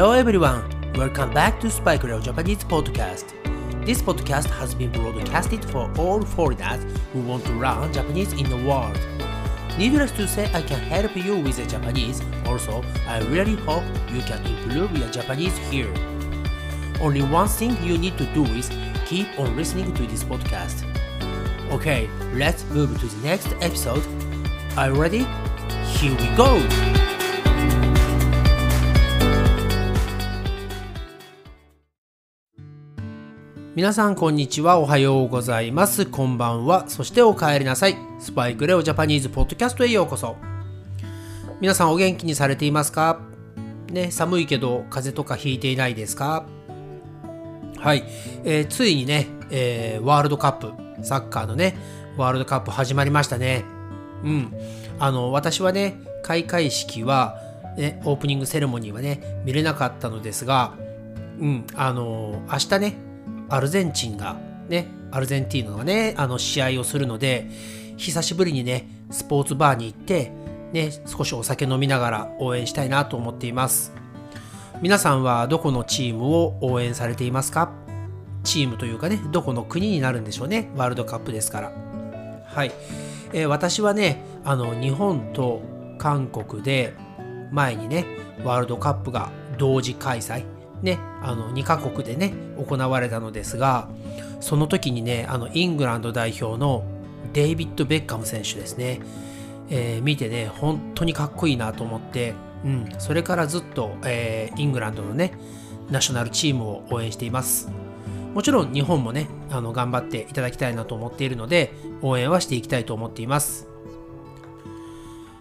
Hello everyone, welcome back to Spike Leo Japanese podcast. This podcast has been broadcasted for all foreigners who want to learn Japanese in the world. Needless to say, I can help you with the Japanese. Also, I really hope you can improve your Japanese here. Only one thing you need to do is keep on listening to this podcast. Okay, let's move to the next episode. Are you ready? Here we go! 皆さんこんにちは。おはようございます。こんばんは。そしてお帰りなさい。スパイクレオジャパニーズポッドキャストへようこそ。皆さんお元気にされていますか？ね寒いけど風邪とかひいていないですか？はい、えー、ついにね、えー、ワールドカップサッカーのねワールドカップ始まりましたね。うん。あの私はね開会式は、ね、オープニングセレモニーはね見れなかったのですがうん。あの明日ねアルゼンチンがね、アルゼンティーノがね、あの試合をするので、久しぶりにね、スポーツバーに行って、ね、少しお酒飲みながら応援したいなと思っています。皆さんはどこのチームを応援されていますか？チームというかね、どこの国になるんでしょうね？ワールドカップですから。はい。えー、私はね、あの、日本と韓国で前にね、ワールドカップが同時開催。ね、あの2カ国でね行われたのですがその時にねあのイングランド代表のデイビッド・ベッカム選手ですね、えー、見てね本当にかっこいいなと思って、うん、それからずっと、えー、イングランドのねナショナルチームを応援しています。もちろん日本もねあの頑張っていただきたいなと思っているので応援はしていきたいと思っています。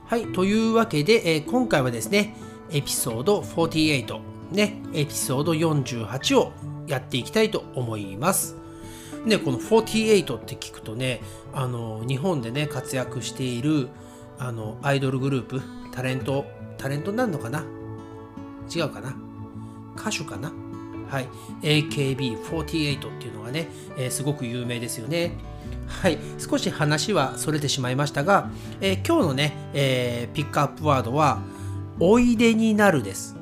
はいというわけで、えー、今回はですねエピソード48ね、エピソード48をやっていきたいと思います。ね、この48って聞くとね、あの、日本でね、活躍している、あの、アイドルグループ、タレント、タレントになるのかな？違うかな？歌手かな？はい。AKB48 っていうのがね、えー、すごく有名ですよね。はい。少し話はそれてしまいましたが、えー、今日のね、えー、ピックアップワードは、おいでになるです。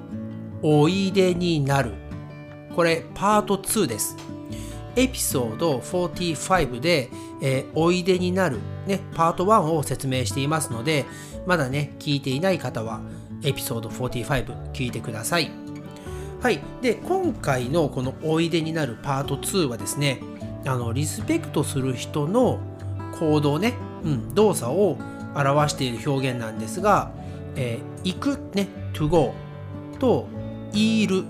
おいでになる。これパート2です。エピソード45で、えー、おいでになる、ね、パート1を説明していますので、まだね、聞いていない方は、エピソード45聞いてください。はい。で、今回のこのおいでになるパート2はですね、あの、リスペクトする人の行動ね、うん、動作を表している表現なんですが、えー、行く、ね、to go といる、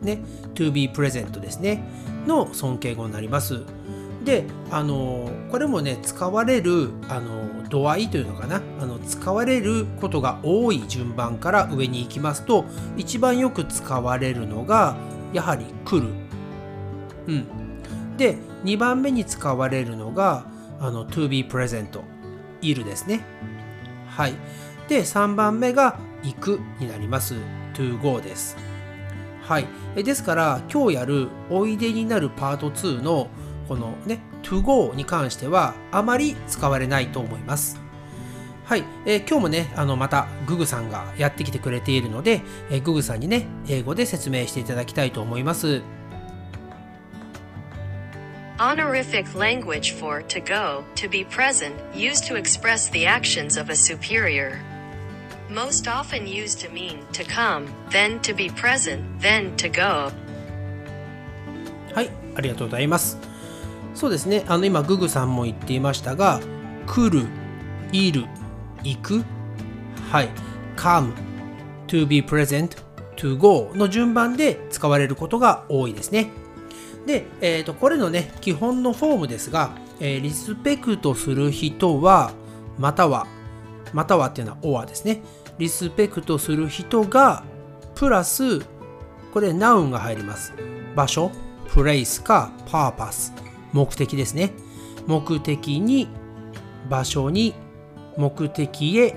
ね、to be present ですね、の尊敬語になります。で、あの、これもね、使われる、あの、度合いというのかな、あの、使われることが多い順番から上に行きますと、一番よく使われるのが、やはり来る。うん。で、2番目に使われるのが、あの、to be present、いるですね。はい。で、3番目が行くになります。To go です。はい。ですから、今日やるおいでになるパート2のこのね、to go に関してはあまり使われないと思います。はい。えー、今日もね、あの、また、ググさんがやってきてくれているので、えー、ググさんにね、英語で説明していただきたいと思います。Honorific language for to go, to be present, used to express the actions of a superior. Most often used to mean to come, then to be present, then to go. はい、ありがとうございます。そうですね、あの今、ググさんも言っていましたが、来る、いる、行く、はい、come, to be present, to go の順番で使われることが多いですね。で、えーと、これのね、基本のフォームですが、えー、リスペクトする人は、または、またはっていうのは or ですね。 respect する人が、プラス、これ noun が入ります。場所、 place か purpose、目的ですね。目的に、場所に、目的へ、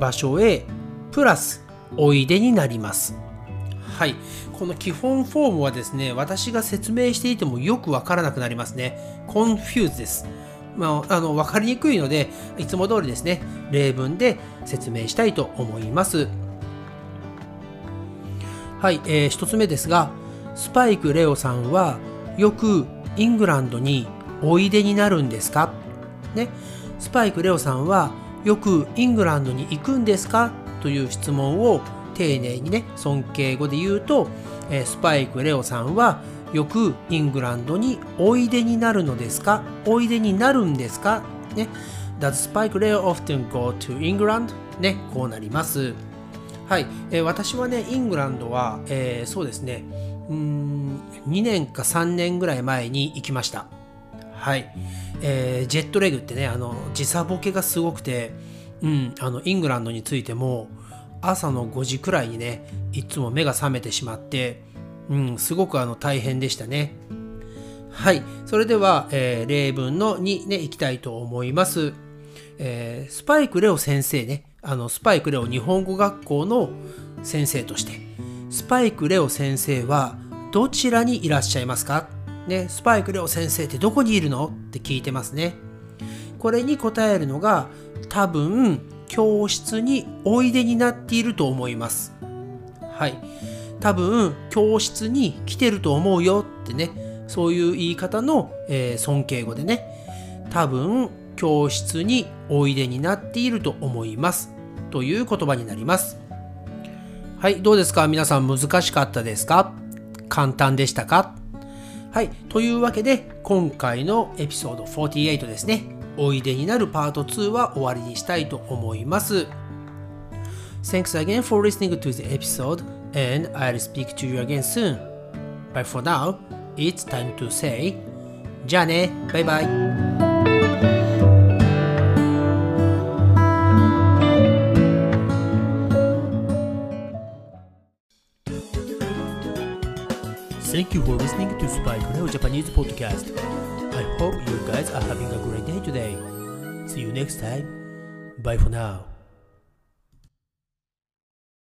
場所へ、プラス、おいでになります。はい。この基本フォームはですね、私が説明していてもよくわからなくなりますね。 confuse です。まあ、あの分かりにくいのでいつも通りですね例文で説明したいと思います。はい、えー、1つ目ですがスパイク・レオさんはよくイングランドにおいでになるんですか？ね、スパイク・レオさんはよくイングランドに行くんですか？という質問を丁寧にね尊敬語で言うと、えー、スパイク・レオさんはよくイングランドにおいでになるのですか？おいでになるんですか？ね Does Spike Leo often go to England? ね、こうなります。はい、えー、私はね、イングランドは、えー、そうですね、うん、2年か3年ぐらい前に行きました。はい。えー、ジェットレグってね、あの、時差ボケがすごくて、うん、あの、イングランドについても、朝の5時くらいにね、いつも目が覚めてしまって、うん、すごくあの大変でしたね。はい。それでは、えー、例文の2ね、いきたいと思います。えー、スパイクレオ先生ね、あの、スパイクレオ日本語学校の先生として、スパイクレオ先生はどちらにいらっしゃいますか？ね、スパイクレオ先生ってどこにいるの？って聞いてますね。これに答えるのが多分教室においでになっていると思います。はい。多分教室に来てると思うよってね、そういう言い方の、えー、尊敬語でね、多分教室においでになっていると思いますという言葉になります。はい、どうですか？皆さん難しかったですか？簡単でしたか？はい。というわけで、今回のエピソード48ですね。おいでになるパート2は終わりにしたいと思います。Thanks again for listening to the episode and I'll speak to you again soon. But for now, it's time to say じゃあね、バイバイ。Thank you for listening to Spike Leo Japanese podcast. I hope you guys are having a great day today. See you next time. Bye for now.